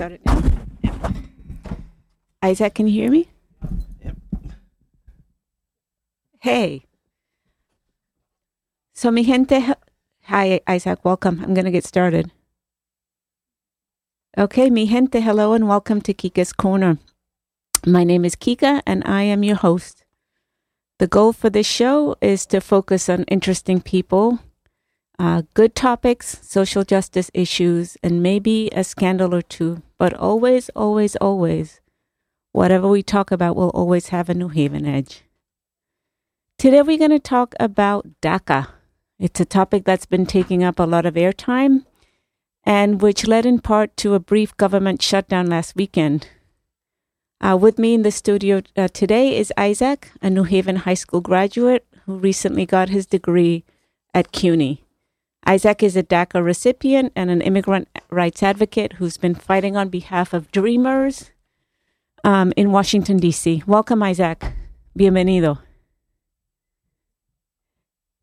started now. Isaac, can you hear me? Yep. Hey. So, mi gente, hi, Isaac, welcome. I'm going to get started. Okay, mi gente, hello and welcome to Kika's Corner. My name is Kika and I am your host. The goal for this show is to focus on interesting people, uh, good topics, social justice issues, and maybe a scandal or two. But always, always, always, whatever we talk about will always have a New Haven edge. Today we're going to talk about DACA. It's a topic that's been taking up a lot of airtime and which led in part to a brief government shutdown last weekend. Uh, with me in the studio uh, today is Isaac, a New Haven High School graduate who recently got his degree at CUNY. Isaac is a DACA recipient and an immigrant rights advocate who's been fighting on behalf of Dreamers um, in Washington, D.C. Welcome, Isaac. Bienvenido.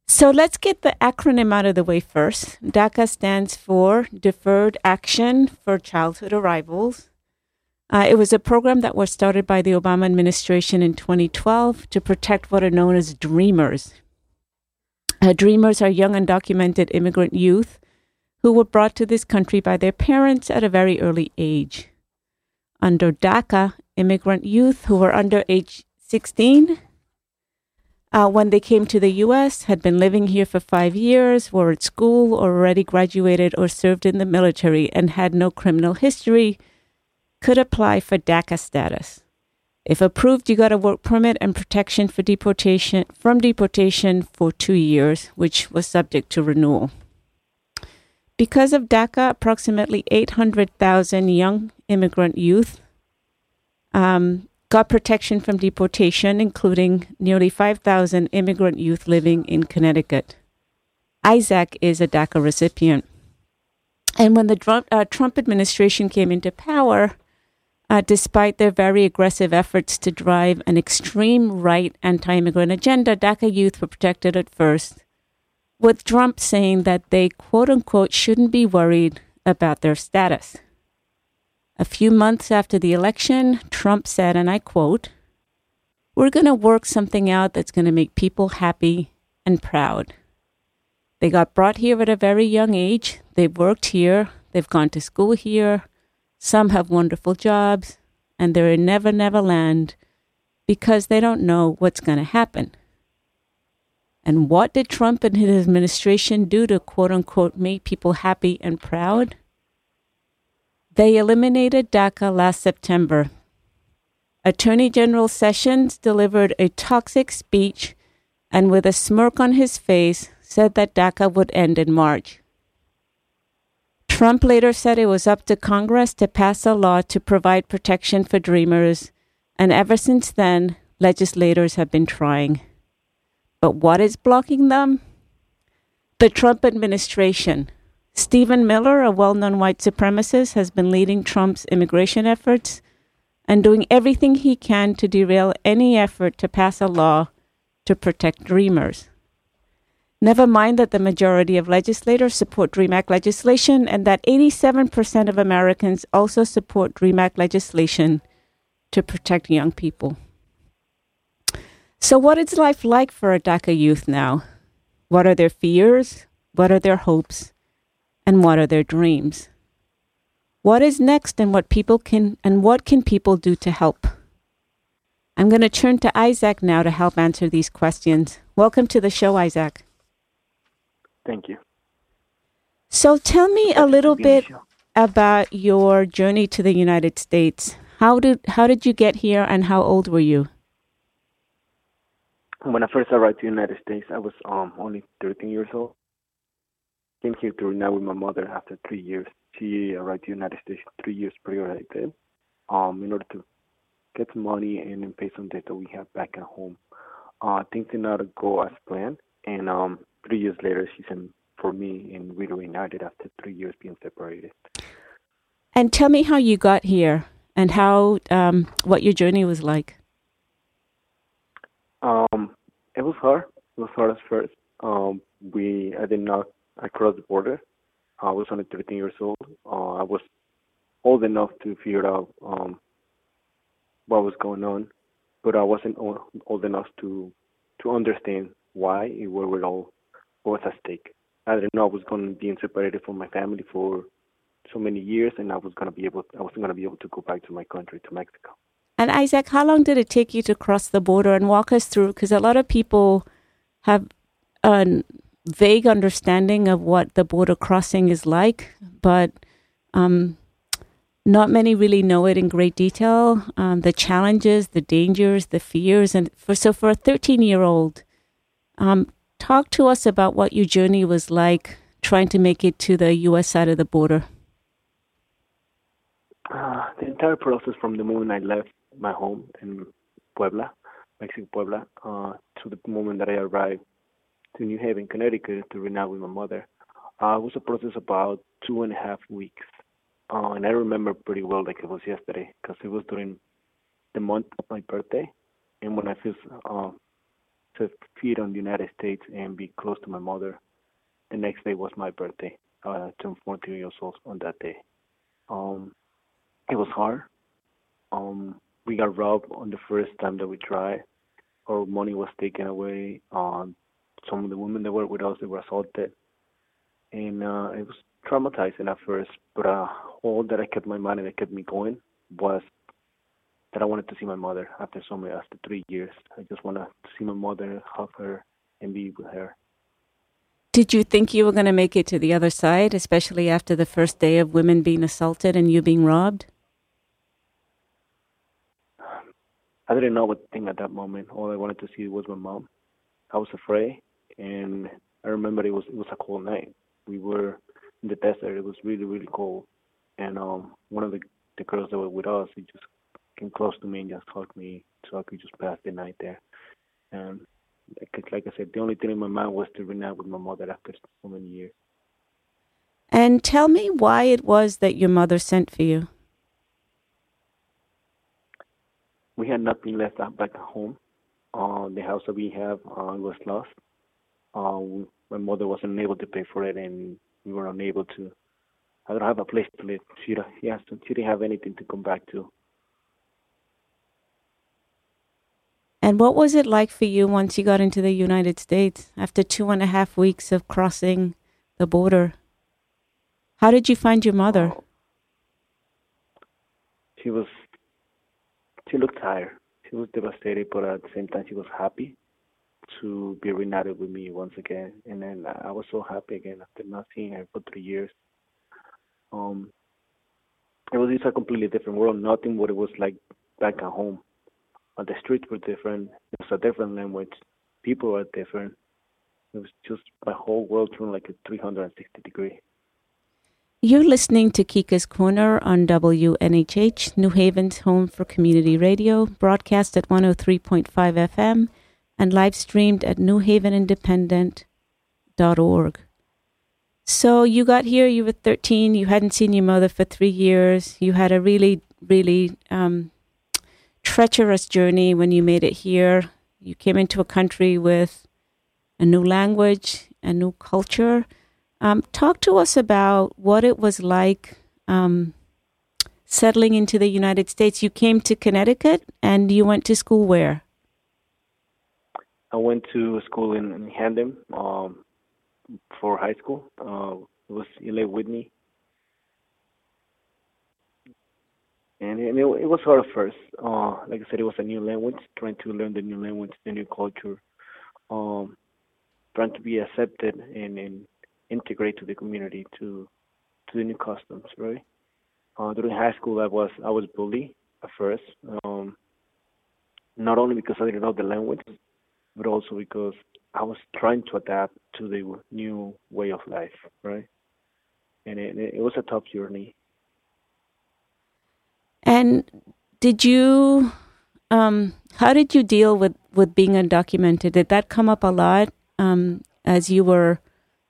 So let's get the acronym out of the way first. DACA stands for Deferred Action for Childhood Arrivals. Uh, it was a program that was started by the Obama administration in 2012 to protect what are known as dreamers. Uh, dreamers are young undocumented immigrant youth who were brought to this country by their parents at a very early age. Under DACA, immigrant youth who were under age 16 uh, when they came to the U.S., had been living here for five years, were at school, or already graduated or served in the military, and had no criminal history, could apply for DACA status. If approved, you got a work permit and protection for deportation from deportation for two years, which was subject to renewal. Because of DACA, approximately 800,000 young immigrant youth um, got protection from deportation, including nearly 5,000 immigrant youth living in Connecticut. Isaac is a DACA recipient. And when the Trump, uh, Trump administration came into power, uh, despite their very aggressive efforts to drive an extreme right anti immigrant agenda, DACA youth were protected at first, with Trump saying that they, quote unquote, shouldn't be worried about their status. A few months after the election, Trump said, and I quote, We're going to work something out that's going to make people happy and proud. They got brought here at a very young age. They've worked here. They've gone to school here. Some have wonderful jobs. And they're in Never Never Land because they don't know what's going to happen. And what did Trump and his administration do to quote unquote make people happy and proud? They eliminated DACA last September. Attorney General Sessions delivered a toxic speech and, with a smirk on his face, said that DACA would end in March. Trump later said it was up to Congress to pass a law to provide protection for dreamers, and ever since then, legislators have been trying. But what is blocking them? The Trump administration. Stephen Miller, a well known white supremacist, has been leading Trump's immigration efforts and doing everything he can to derail any effort to pass a law to protect dreamers. Never mind that the majority of legislators support DREAM Act legislation and that 87% of Americans also support DREAM Act legislation to protect young people. So, what is life like for a DACA youth now? What are their fears? What are their hopes? and what are their dreams? What is next and what people can and what can people do to help? I'm going to turn to Isaac now to help answer these questions. Welcome to the show, Isaac. Thank you. So tell me a little bit about your journey to the United States. How did how did you get here and how old were you? When I first arrived to the United States, I was um only 13 years old came here to reunite with my mother after three years. She arrived to the United States three years prior I did, um, in order to get some money and then pay some debt that we have back at home. Uh, things did not go as planned, and um, three years later, sent for me, in we reunited after three years being separated. And tell me how you got here, and how um, what your journey was like. Um, it was hard. It was hard at first. Um, we I did not I crossed the border. I was only 13 years old. Uh, I was old enough to figure out um, what was going on, but I wasn't old, enough to to understand why and where it all was at stake. I didn't know I was going to be separated from my family for so many years, and I was going to be able, I wasn't going to be able to go back to my country, to Mexico. And Isaac, how long did it take you to cross the border? And walk us through, because a lot of people have a vague understanding of what the border crossing is like, but um, not many really know it in great detail. Um, the challenges, the dangers, the fears, and for so for a 13 year old, um, talk to us about what your journey was like trying to make it to the U.S. side of the border. Uh, the entire process from the moment I left my home in Puebla, Mexico, Puebla, uh, to the moment that I arrived to New Haven, Connecticut, to reunite with my mother, uh, was a process about two and a half weeks. Uh, and I remember pretty well like it was yesterday because it was during the month of my birthday. And when I first uh, set feet on the United States and be close to my mother, the next day was my birthday. I turned 14 years old on that day. Um, it was hard. Um, we got robbed on the first time that we tried. Our money was taken away. Um, some of the women that were with us they were assaulted, and uh, it was traumatizing at first. But uh, all that I kept my mind and that kept me going was that I wanted to see my mother after so many after three years. I just wanted to see my mother, hug her, and be with her. Did you think you were going to make it to the other side, especially after the first day of women being assaulted and you being robbed? I didn't know what to think at that moment. All I wanted to see was my mom. I was afraid, and I remember it was it was a cold night. We were in the desert. It was really really cold, and um, one of the the girls that were with us, he just came close to me and just hugged me, so I could just pass the night there. And like, like I said, the only thing in my mind was to reunite with my mother after so many years. And tell me why it was that your mother sent for you. We had nothing left back at home. Uh, the house that we have uh, was lost. Uh, my mother wasn't able to pay for it, and we were unable to. I don't have a place to live. She, she, has to, she didn't have anything to come back to. And what was it like for you once you got into the United States after two and a half weeks of crossing the border? How did you find your mother? She was, she looked tired. She was devastated, but at the same time, she was happy to be reunited with me once again. And then I was so happy again after not seeing her for three years. Um, it was just a completely different world. Nothing what it was like back at home. Uh, the streets were different. It was a different language. People were different. It was just my whole world turned like a 360 degree. You're listening to Kika's Corner on WNHH, New Haven's home for community radio, broadcast at 103.5 FM and live streamed at newhavenindependent.org. So you got here, you were 13, you hadn't seen your mother for three years, you had a really, really um, treacherous journey when you made it here. You came into a country with a new language, a new culture. Um, talk to us about what it was like um, settling into the United States. You came to Connecticut and you went to school where? I went to school in, in Hamden um, for high school. Uh, it was Eli Whitney and, it, it was hard at first. Uh, like I said, it was a new language, trying to learn the new language, the new culture, um, trying to be accepted and, and integrate to the community, to to the new customs, right? Uh, during high school, I was I was bullied at first, um, not only because I didn't know the language, but also because I was trying to adapt to the new way of life, right? And it, it was a tough journey. And did you, um, how did you deal with, with being undocumented? Did that come up a lot um, as you were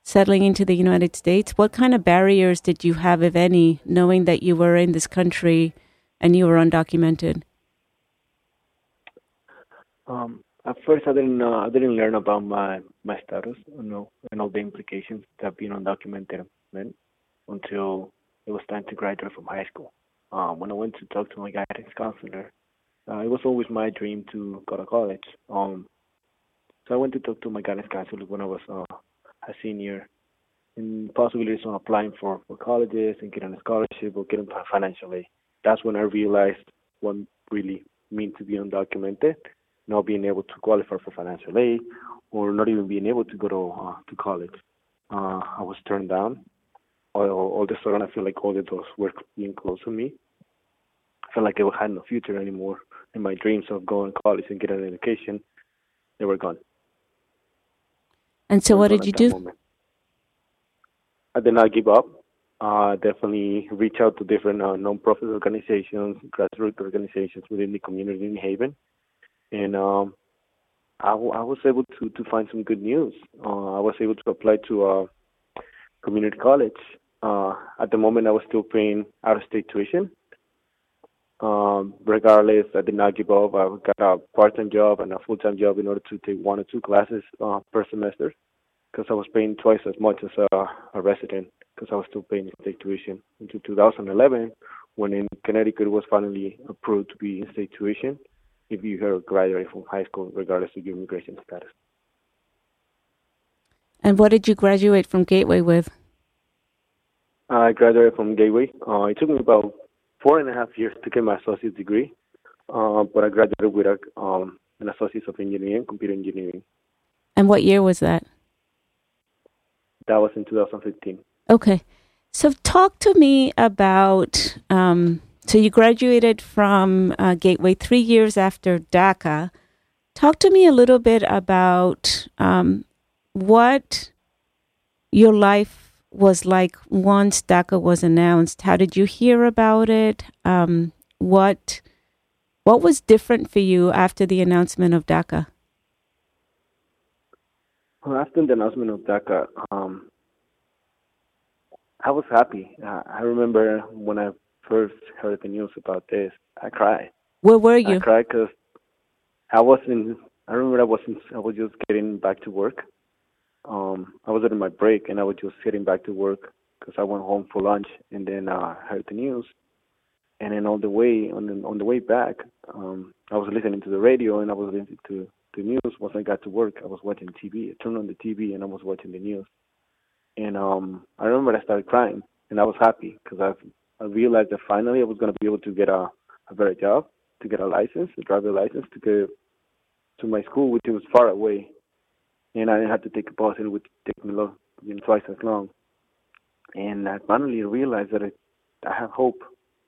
settling into the United States? What kind of barriers did you have, if any, knowing that you were in this country and you were undocumented? Um, at first, I didn't know. I didn't learn about my my status, you know, and all the implications that being undocumented meant until it was time to graduate from high school um, when I went to talk to my guidance counselor, uh, it was always my dream to go to college. Um, so I went to talk to my guidance counselor when I was uh, a senior, and possibilities on applying for, for colleges and getting a scholarship or getting financial aid. That's when I realized what really means to be undocumented, not being able to qualify for financial aid, or not even being able to go to uh, to college. Uh, I was turned down. All, all of a sudden, I feel like all the doors were being closed to me. I felt like I had no future anymore, and my dreams of going to college and getting an education, they were gone. And so, what did you do? Moment. I did not give up. Uh, definitely reach out to different uh, non-profit organizations, grassroots organizations within the community in Haven, and um, I, w- I was able to to find some good news. Uh, I was able to apply to a community college. Uh, at the moment, I was still paying out-of-state tuition. Um, regardless, I did not give up. I got a part-time job and a full-time job in order to take one or two classes uh, per semester because I was paying twice as much as a, a resident because I was still paying state tuition. Until 2011, when in Connecticut was finally approved to be in state tuition, if you are graduate from high school, regardless of your immigration status. And what did you graduate from Gateway with? I graduated from Gateway. Uh, it took me about four and a half years to get my associate's degree, uh, but I graduated with a, um, an associate's of engineering, computer engineering. And what year was that? That was in 2015. Okay. So talk to me about um, so you graduated from uh, Gateway three years after DACA. Talk to me a little bit about um, what your life was like once DACA was announced. How did you hear about it? Um, what what was different for you after the announcement of DACA? Well, after the announcement of DACA, um, I was happy. Uh, I remember when I first heard the news about this, I cried. Where were you? I cried because I wasn't. I remember I wasn't. I was just getting back to work. Um, I was on my break and I was just getting back to work because I went home for lunch and then uh, heard the news. And then on the way on the on the way back, um, I was listening to the radio and I was listening to the news. Once I got to work, I was watching TV. I turned on the TV and I was watching the news. And um, I remember I started crying and I was happy because I I realized that finally I was going to be able to get a, a better job, to get a license, a driver license, to go to my school, which was far away, and I have to take a and it would take me long, you know, twice as long. And I finally realized that I, I have hope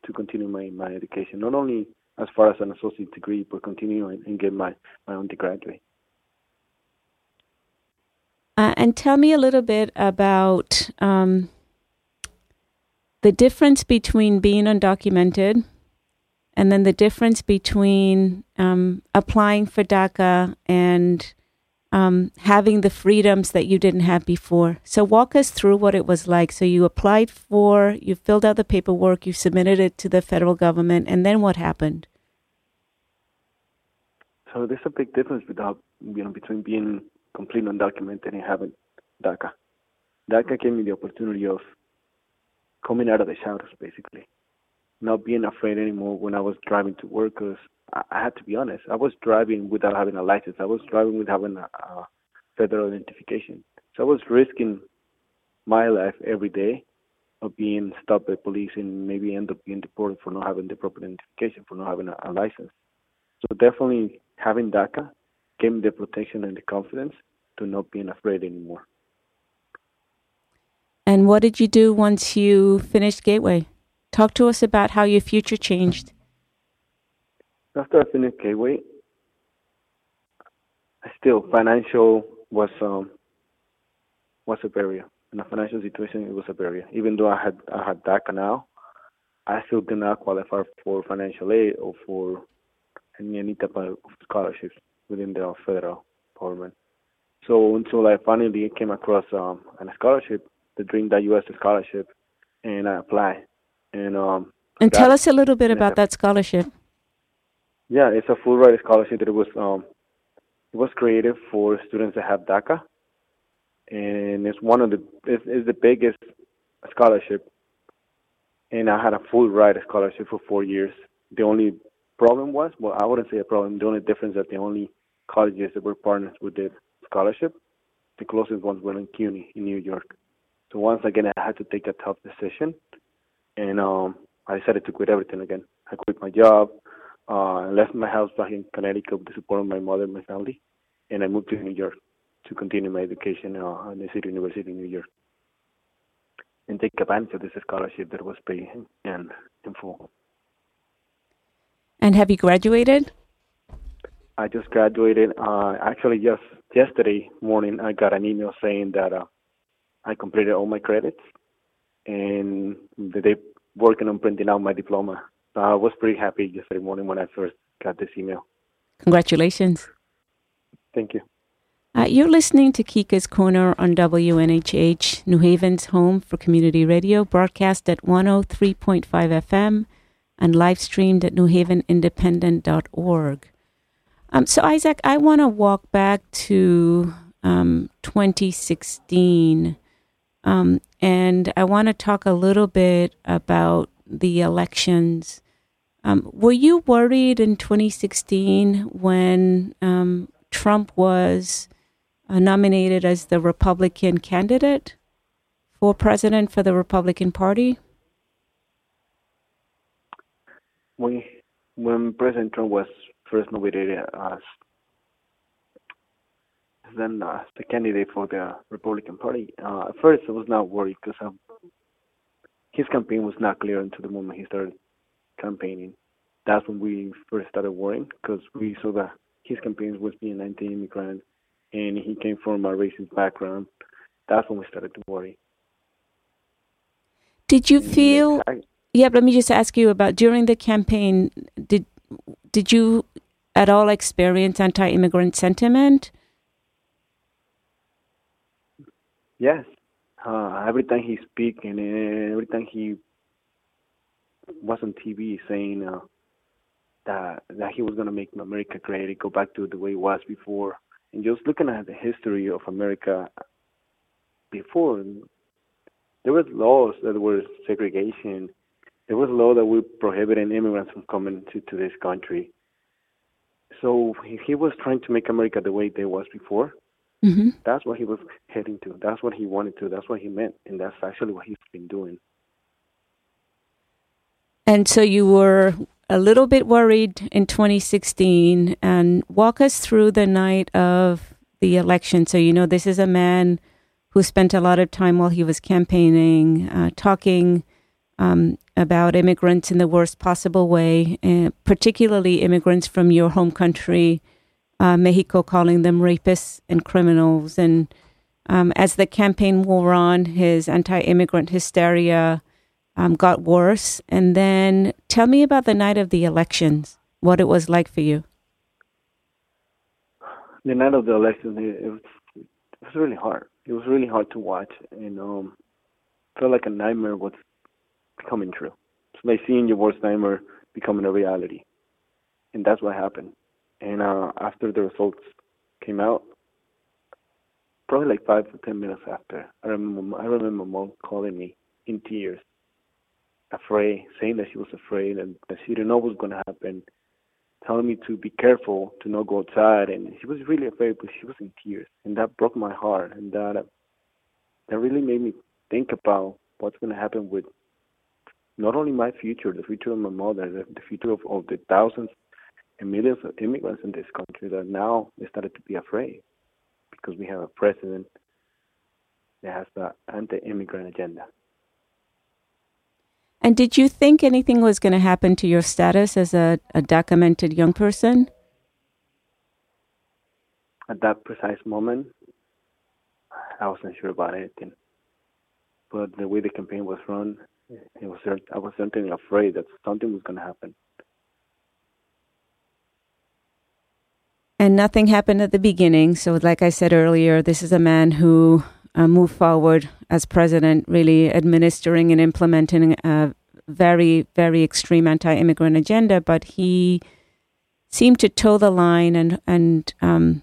to continue my my education, not only as far as an associate degree, but continue and, and get my my undergraduate. Uh, and tell me a little bit about um, the difference between being undocumented and then the difference between um, applying for DACA and um, having the freedoms that you didn't have before. So, walk us through what it was like. So, you applied for, you filled out the paperwork, you submitted it to the federal government, and then what happened? So, there's a big difference without, you know, between being completely undocumented and having DACA. DACA gave me the opportunity of coming out of the shadows, basically. Not being afraid anymore when I was driving to work, because I, I had to be honest. I was driving without having a license. I was driving without having a, a federal identification. So I was risking my life every day of being stopped by police and maybe end up being deported for not having the proper identification, for not having a, a license. So definitely having DACA gave me the protection and the confidence to not being afraid anymore. And what did you do once you finished Gateway? Talk to us about how your future changed. After I finished Gateway, still financial was um, was a barrier. In the financial situation, it was a barrier. Even though I had I had DACA now, I still did not qualify for financial aid or for any, any type of scholarships within the federal government. So until I finally came across um, a scholarship, the Dream.US scholarship, and I applied. And um. And tell us a little bit about that scholarship. Yeah, it's a full ride scholarship that was um, it was created for students that have DACA, and it's one of the it's, it's the biggest scholarship and I had a full ride scholarship for four years. The only problem was, well, I wouldn't say a problem. The only difference that the only colleges that were partners with the scholarship, the closest ones were in CUNY in New York. So once again, I had to take a tough decision, and um, I decided to quit everything again. I quit my job, uh, left my house back in Connecticut with the support of my mother and my family, and I moved to New York to continue my education uh, at the City University in New York and take advantage of this scholarship that was paid in, in full. And have you graduated? I just graduated. Uh, actually, just yesterday morning, I got an email saying that uh, I completed all my credits, and they working on printing out my diploma. So I was pretty happy yesterday morning when I first got this email. Congratulations. Thank you. Uh, you're listening to Kika's Corner on WNHH, New Haven's home for community radio, broadcast at 103.5 FM and live streamed at newhavenindependent.org. Um, so, Isaac, I want to walk back to um, 2016 um, and I want to talk a little bit about the elections. Um, were you worried in 2016 when um, Trump was uh, nominated as the Republican candidate for president for the Republican Party? When when President Trump was first nominated as then uh, the candidate for the Republican Party, uh, at first I was not worried because um, his campaign was not clear until the moment he started campaigning. That's when we first started worrying because we saw that his campaign was being anti-immigrant and he came from a racist background. That's when we started to worry. Did you feel? Yeah, let me just ask you about during the campaign. Did did you at all experience anti-immigrant sentiment? Yes. Uh, every time he speak and every time he was on TV saying uh, that that he was to make America great, and go back to the way it was before, and just looking at the history of America before, there was laws that were segregation. There was law that were prohibiting immigrants from coming to, to this country. So he, he was trying to make America the way it was before. Mm-hmm. That's what he was heading to. That's what he wanted to. That's what he meant, and that's actually what he's been doing. And so you were a little bit worried in 2016 and walk us through the night of the election. So, you know, this is a man who spent a lot of time while he was campaigning, uh, talking um, about immigrants in the worst possible way, uh, particularly immigrants from your home country, uh, Mexico, calling them rapists and criminals. And um, as the campaign wore on, his anti immigrant hysteria um, got worse. And then tell me about the night of the elections, what it was like for you. The night of the elections, it, it, was, it was really hard. It was really hard to watch, and um, felt like a nightmare was coming true. It's like seeing your worst nightmare becoming a reality, and that's what happened. And uh, after the results came out, probably like five to ten minutes after, I remember I remember mom calling me in tears afraid, saying that she was afraid and that she didn't know what was going to happen, telling me to be careful, to not go outside, and she was really afraid, but she was in tears, and that broke my heart, and that uh, that really made me think about what's going to happen with not only my future, the future of my mother, the, future of, of the thousands and millions of immigrants in this country that now they started to be afraid because we have a president that has the anti-immigrant agenda. And did you think anything was going to happen to your status as a, a documented young person? At that precise moment, I wasn't sure about anything. But the way the campaign was run, it was I was certainly afraid that something was going to happen. And nothing happened at the beginning. So, like I said earlier, this is a man who uh, move forward as president, really administering and implementing a very, very extreme anti-immigrant agenda. But he seemed to toe the line and and um,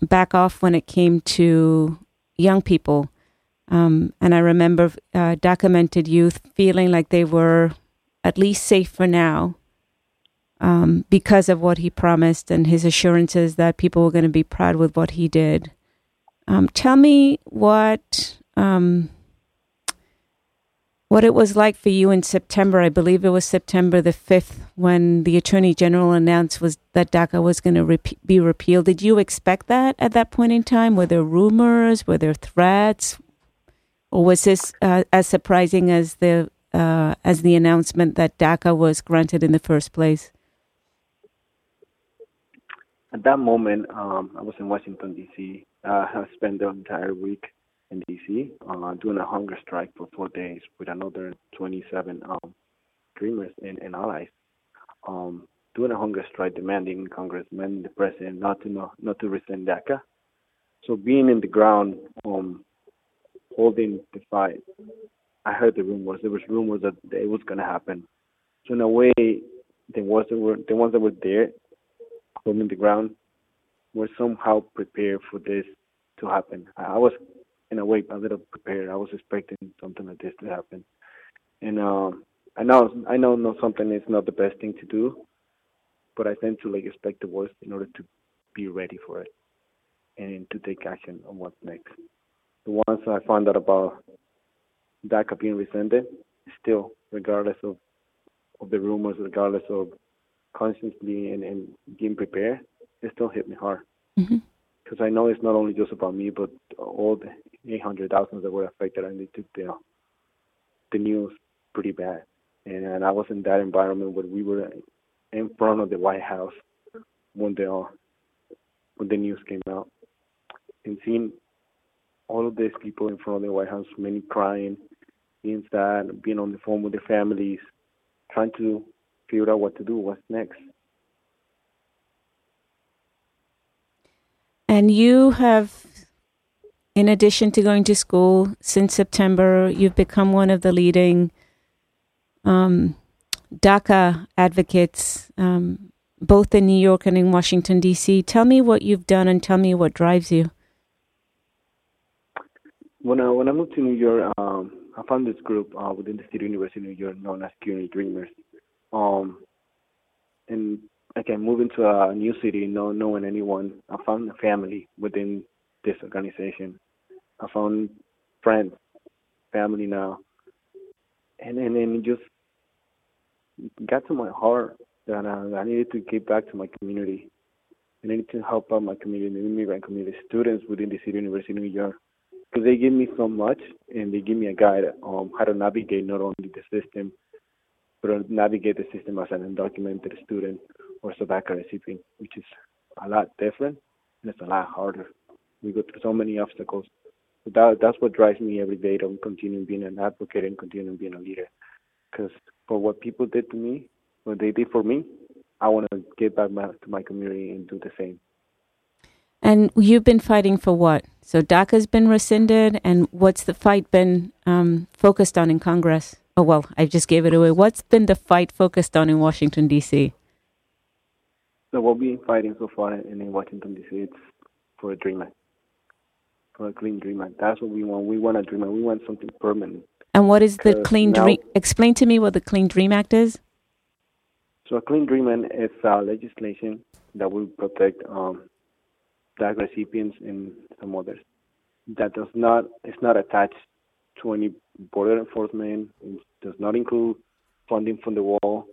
back off when it came to young people Um, and I remember uh, documented youth feeling like they were at least safe for now um, because of what he promised and his assurances that people were going to be proud with what he did. Um, tell me what um, what it was like for you in September. I believe it was September the fifth when the Attorney General announced was that DACA was going to rep- be repealed. Did you expect that at that point in time? Were there rumors? Were there threats? Or was this uh, as surprising as the uh, as the announcement that DACA was granted in the first place? At that moment, um, I was in Washington D.C. Uh, I spent the entire week in D.C. Uh, doing a hunger strike for four days with another 27 um, dreamers and, and allies. Um, doing a hunger strike, demanding Congress, demanding the president not to know, not to rescind DACA. So being in the ground, um, holding the fight, I heard the rumors. There was rumors that it was going to happen. So in a way, the ones that were the ones that were there, holding the ground, were somehow prepared for this to happen. I was in a way a little prepared. I was expecting something like this to happen, and um, I know I know no something is not the best thing to do, but I tend to like expect the worst in order to be ready for it and to take action on what's next. The ones I found out about DACA being rescinded, still, regardless of of the rumors, regardless of consciously and, and being prepared, it still hit me hard. Mm-hmm because I know it's not only just about me, but all the 800,000 that were affected, and they took the the news pretty bad. And, and I was in that environment where we were in front of the White House when the when the news came out, and seeing all of these people in front of the White House, many crying, being sad, being on the phone with their families, trying to figure out what to do, what's next. And you have, in addition to going to school since September, you've become one of the leading um, DACA advocates, um, both in New York and in Washington, D.C. Tell me what you've done and tell me what drives you. When I, when I moved to New York, um, I found this group uh, within the State University of New York known as CUNY Dreamers. Um, and again, moving to a new city, no knowing anyone, I found a family within this organization. I found friends, family now, and and then it just got to my heart that I, I needed to give back to my community. I needed to help out my community, the immigrant community, students within the City University of New York, because they give me so much and they give me a guide on how to navigate not only the system, but navigate the system as an undocumented student or DACA recipient, which is a lot different and it's a lot harder. We go through so many obstacles. That that's what drives me every day to continue being an advocate and continue being a leader. Because for what people did to me, what they did for me, I want to give back my, to my community and do the same. And you've been fighting for what? So DACA's been rescinded, and what's the fight been um, focused on in Congress? Oh, well, I just gave it away. What's been the fight focused on in Washington, D.C.? So what we've been fighting so far in, in Washington D.C. it's for a dream act, for a clean dream act. That's what we want. We want a dream act. We want something permanent. And what is the clean dream? Explain to me what the Clean Dream Act is. So a clean dream act is uh, legislation that will protect um, recipients and some others. That does not it's not attached to any border enforcement. It does not include funding from the wall.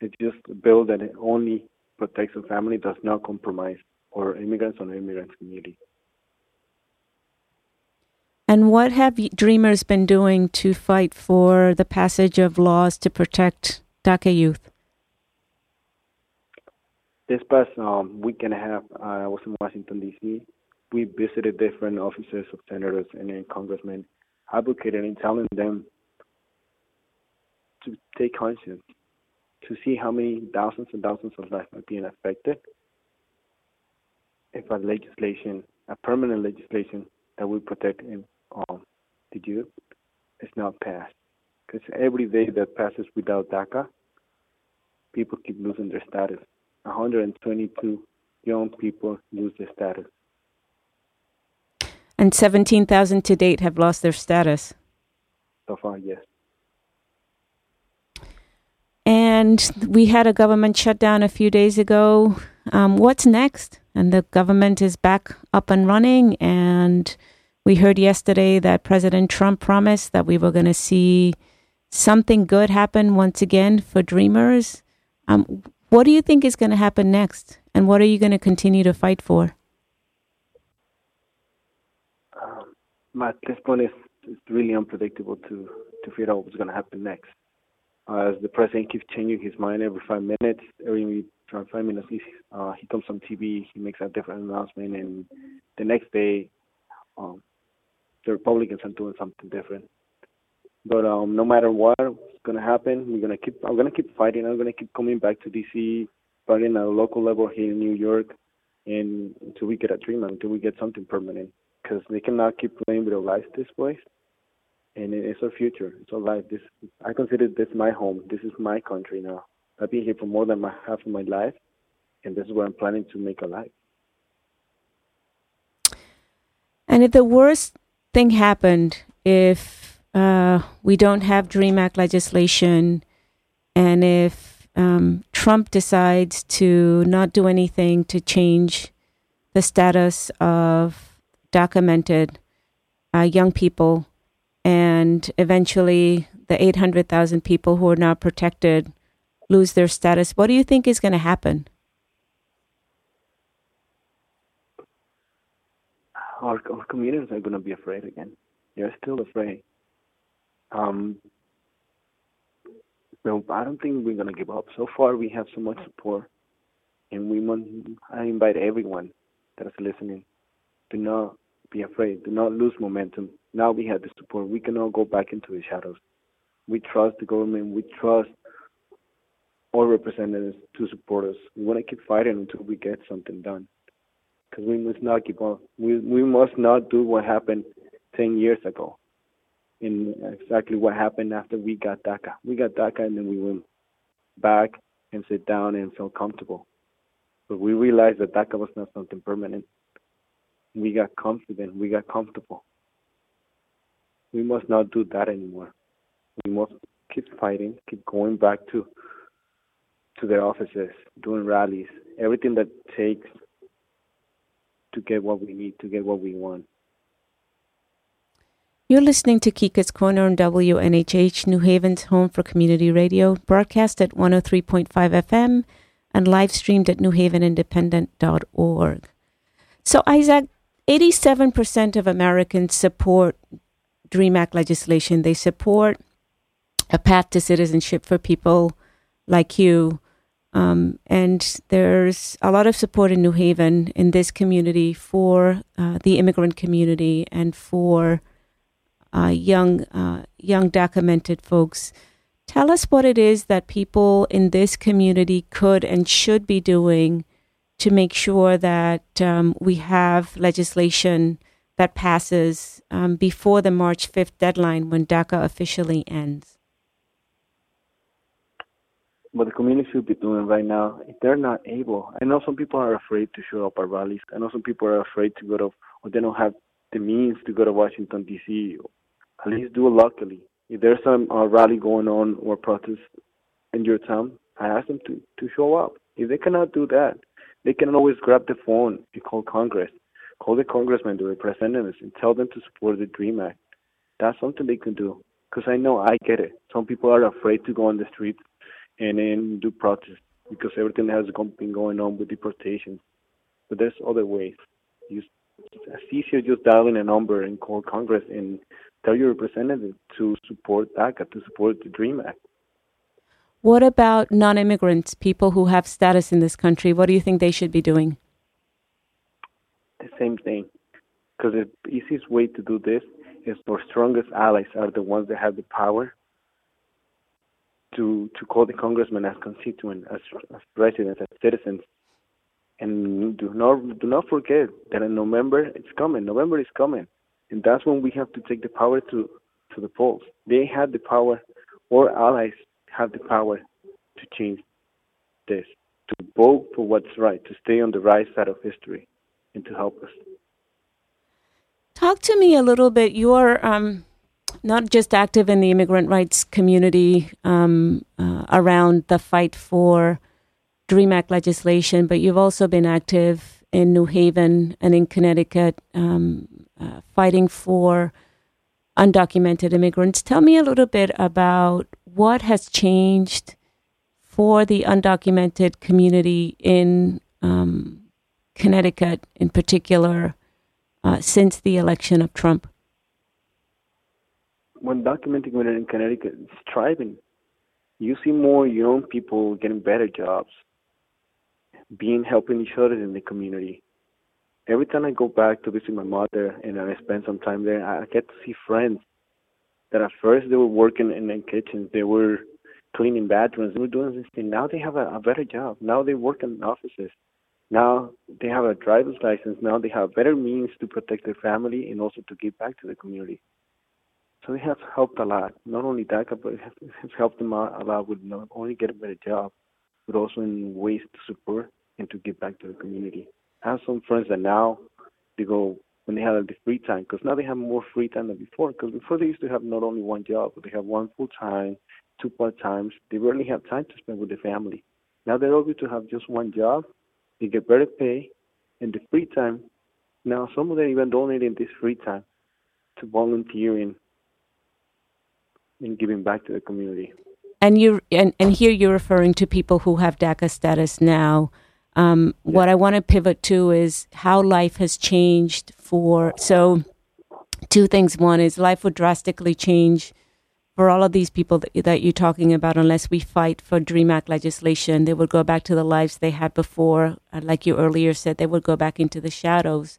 It's just a bill that only protects the family, does not compromise or immigrants or immigrants community. And what have Dreamers been doing to fight for the passage of laws to protect DACA youth? This past um, week and a half, I was in Washington, D.C. We visited different offices of senators and congressmen, advocating and telling them to take conscience to see how many thousands and thousands of lives are being affected if a legislation, a permanent legislation that will protect um, the youth is not passed. Because every day that passes without DACA, people keep losing their status. 122 young people lose their status. And 17,000 to date have lost their status. So far, yes. And we had a government shutdown a few days ago. Um, what's next? And the government is back up and running. And we heard yesterday that President Trump promised that we were going to see something good happen once again for Dreamers. Um, what do you think is going to happen next? And what are you going to continue to fight for? Um, at this point, it's, it's really unpredictable to, to figure out what's going to happen next. Uh, as the president keeps changing his mind every five minutes, every five minutes, he, uh, he comes on TV, he makes a different announcement, and the next day, um, the Republicans are doing something different. But um, no matter what's gonna happen, we're gonna keep. I'm gonna keep fighting. I'm gonna keep coming back to DC, fighting at a local level here in New York, and until we get a dream, until we get something permanent. Because they cannot keep playing with our lives this way, and it's our future. It's our life. This I consider this my home. This is my country now. I've been here for more than my, half of my life, and this is where I'm planning to make a life. And if the worst thing happened, if uh, we don't have DREAM Act legislation, and if um, Trump decides to not do anything to change the status of documented uh, young people, and eventually the 800,000 people who are not protected lose their status, what do you think is going to happen? Our, our communities are going to be afraid again. They're still afraid. Um, so I don't think we're gonna give up. So far, we have so much support, and we want. I invite everyone that is listening, to not be afraid. Do not lose momentum. Now we have the support. We cannot go back into the shadows. We trust the government. We trust all representatives to support us. We want to keep fighting until we get something done. Because we must not give up. We we must not do what happened ten years ago in exactly what happened after we got DACA. We got DACA and then we went back and sit down and felt comfortable. But we realized that DACA was not something permanent. We got confident. We got comfortable. We must not do that anymore. We must keep fighting, keep going back to to their offices, doing rallies, everything that takes to get what we need, to get what we want. You're listening to Kika's Corner on WNHH, New Haven's home for community radio, broadcast at 103.5 FM and live streamed at newhavenindependent.org. So, Isaac, 87% of Americans support DREAM Act legislation. They support a path to citizenship for people like you. Um, and there's a lot of support in New Haven, in this community, for uh, the immigrant community and for uh, young uh, young documented folks. Tell us what it is that people in this community could and should be doing to make sure that um, we have legislation that passes um, before the March 5th deadline when DACA officially ends. What the community should be doing right now, if they're not able, I know some people are afraid to show up at rallies. I know some people are afraid to go to, or they don't have the means to go to Washington D.C. At least do it locally. If there's some uh, rally going on or protest in your town, I ask them to to show up. If they cannot do that, they can always grab the phone and call Congress, call the congressman, the representatives, and tell them to support the Dream Act. That's something they can do. Because I know I get it. Some people are afraid to go on the street and then do protests because everything has been going on with deportations. But there's other ways. You easy as just dialing a number and call Congress and tell your representative to support DACA, to support the DREAM Act. What about non immigrants, people who have status in this country? What do you think they should be doing? The same thing. Because the easiest way to do this is our strongest allies are the ones that have the power to to call the congressman as constituent, as, as residents, as citizens, and do not do not forget that in November it's coming. November is coming, and that's when we have to take the power to to the polls. They have the power, or allies have the power to change this, to vote for what's right, to stay on the right side of history, and to help us. Talk to me a little bit. You're um, not just active in the immigrant rights community um, uh, around the fight for DREAM Act legislation, but you've also been active in New Haven and in Connecticut um, uh, fighting for undocumented immigrants. Tell me a little bit about what has changed for the undocumented community in um, Connecticut, in particular, uh, since the election of Trump. When documented women in Connecticut is thriving, you see more young people getting better jobs, being helping each other in the community. Every time I go back to visit my mother and I spend some time there, I get to see friends that at first they were working in the kitchens, they were cleaning bathrooms, they were doing this thing. Now they have a, a better job. Now they work in offices. Now they have a driver's license. Now they have better means to protect their family and also to give back to the community. So it has helped a lot. Not only DACA, but it has helped them out a lot with not only get a better job, but also in ways to support and to give back to the community. I have some friends that now they go when they have the free time because now they have more free time than before. Because before they used to have not only one job, but they have one full time, two part times. They rarely have time to spend with the family. Now they're able to have just one job. They get better pay, and the free time. Now some of them even donating this free time to volunteering and giving back to the community. And you and, and here you're referring to people who have DACA status now. Um, yeah. What I want to pivot to is how life has changed for. So, two things. One is life would drastically change for all of these people that, that you're talking about unless we fight for DREAM Act legislation. They would go back to the lives they had before. Uh, like you earlier said, they would go back into the shadows.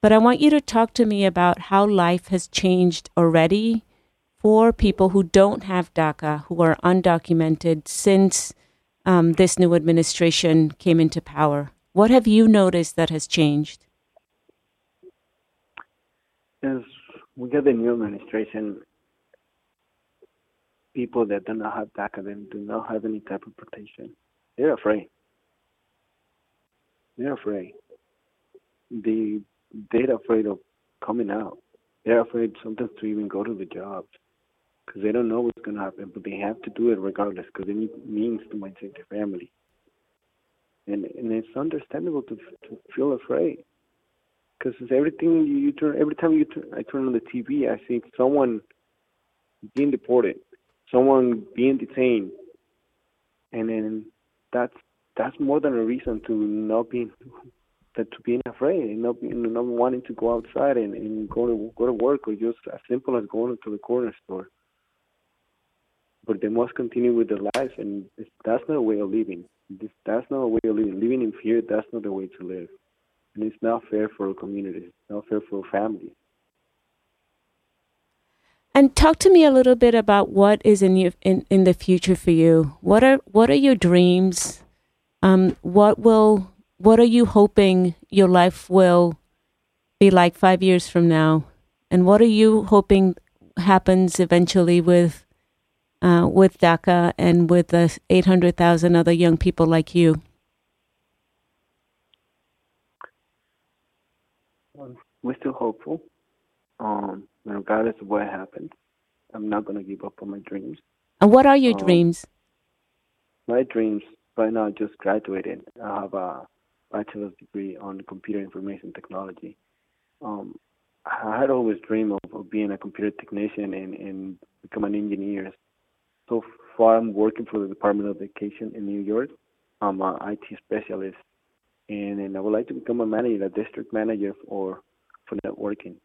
But I want you to talk to me about how life has changed already for people who don't have DACA, who are undocumented since um, this new administration came into power. What have you noticed that has changed? As we get the new administration, people that do not have DACA then do not have any type of protection. They're afraid. They're afraid. They they're afraid of coming out. They're afraid sometimes to even go to the jobs because they don't know what's going to happen, but they have to do it regardless because it means to maintain their family. And and it's understandable to to feel afraid because everything you, you turn every time you turn, I turn on the TV, I see someone being deported, someone being detained, and then that's that's more than a reason to not be that to being afraid and not not wanting to go outside and, and go to go to work or just as simple as going to the corner store but they must continue with their lives, and that's not a way of living. This, that's not a way of living. Living in fear, that's not the way to live. And it's not fair for a community. It's not fair for a family. And talk to me a little bit about what is in you in, in the future for you. What are what are your dreams? Um, what will what are you hoping your life will be like five years from now? And what are you hoping happens eventually with uh, with DACA and with the 800,000 other young people like you? we're still hopeful. Um, regardless of what happens, I'm not going to give up on my dreams. And what are your um, dreams? My dreams right now, I just graduated. I have a bachelor's degree on computer information technology. Um, I had always dreamed of, of being a computer technician and, and become an engineer so far, I'm working for the Department of Education in New York. I'm an IT specialist, and, and I would like to become a manager, a district manager for for networking.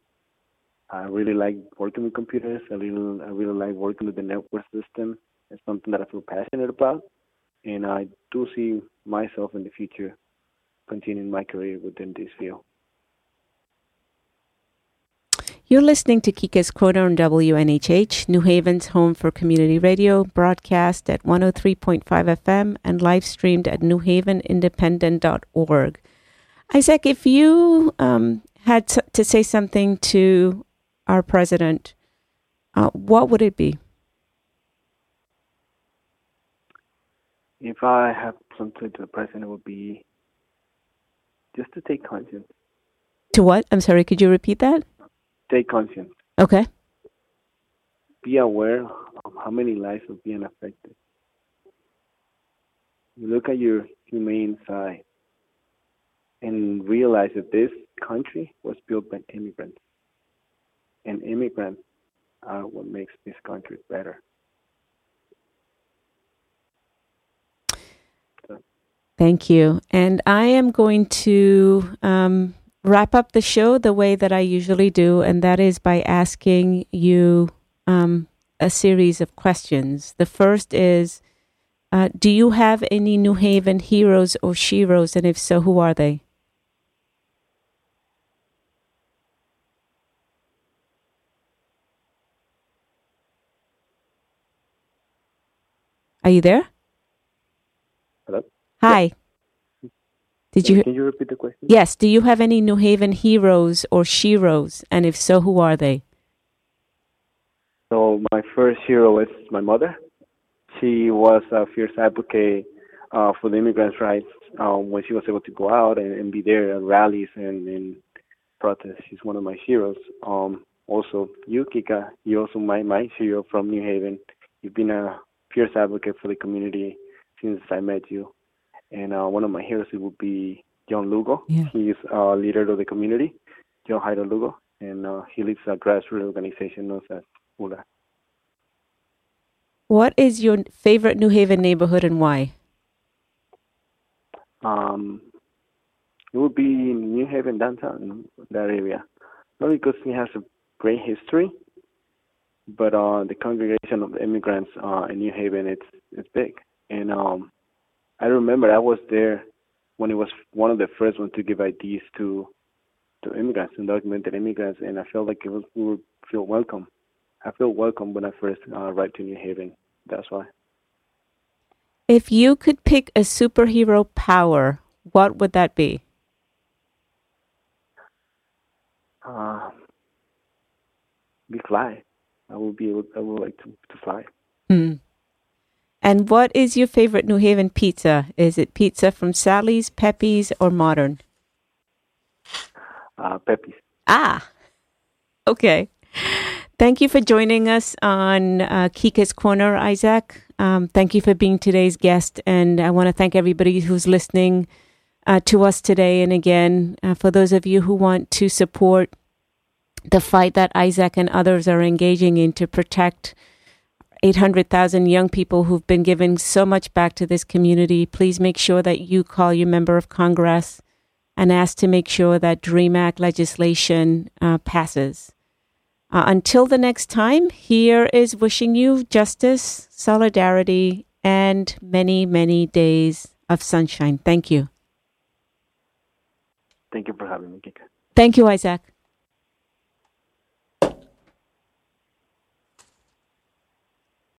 I really like working with computers. I really, I really like working with the network system. It's something that I feel passionate about, and I do see myself in the future continuing my career within this field. You're listening to Kika's Corner on WNHH, New Haven's home for community radio, broadcast at 103.5 FM and live streamed at newhavenindependent.org. Isaac, if you um, had to say something to our president, uh, what would it be? If I have something to the president, it would be just to take conscience. To what? I'm sorry, could you repeat that? Stay conscious. Okay. Be aware of how many lives are being affected. Look at your humane side and realize that this country was built by immigrants. And immigrants are what makes this country better. Thank you. And I am going to um, wrap up the show the way that I usually do, and that is by asking you um, a series of questions. The first is uh, Do you have any New Haven heroes or sheroes? And if so, who are they? Are you there? Hello? Hi. Did you? Can you repeat the question? Yes. Do you have any New Haven heroes or sheroes? And if so, who are they? So my first hero is my mother. She was a fierce advocate uh, for the immigrants' rights um, when she was able to go out and, and be there at rallies and, and protests. She's one of my heroes. Um, also, you, Kika, you're also my, my hero from New Haven. You've been a fierce advocate for the community since I met you. And uh, one of my heroes would be John Lugo. Yeah. He's a leader of the community, John Jairo Lugo, and uh, he leads a grassroots organization known as ULA. What is your favorite New Haven neighborhood and why? Um, it would be New Haven downtown, that area. Not because it has a great history, but uh, the congregation of immigrants uh, in New Haven, it's it's big. And um, I remember I was there when it was one of the first ones to give IDs to to immigrants, undocumented immigrants, and I felt like it was we would feel welcome. I feel welcome when I first uh, arrived to New Haven. That's why. If you could pick a superhero power, what would that be? Uh, be fly. I will be able. I would like to to fly. Hmm. And what is your favorite New Haven pizza? Is it pizza from Sally's, Pepe's, or Modern? Uh, Pepe's. Ah, okay. Thank you for joining us on uh, Kika's Corner, Isaac. Um, thank you for being today's guest. And I want to thank everybody who's listening uh, to us today. And again, uh, for those of you who want to support the fight that Isaac and others are engaging in to protect 800,000 young people who've been giving so much back to this community, please make sure that you call your member of Congress and ask to make sure that DREAM Act legislation uh, passes. Uh, until the next time, here is wishing you justice, solidarity, and many, many days of sunshine. Thank you. Thank you for having me, Kika. Thank you, Isaac.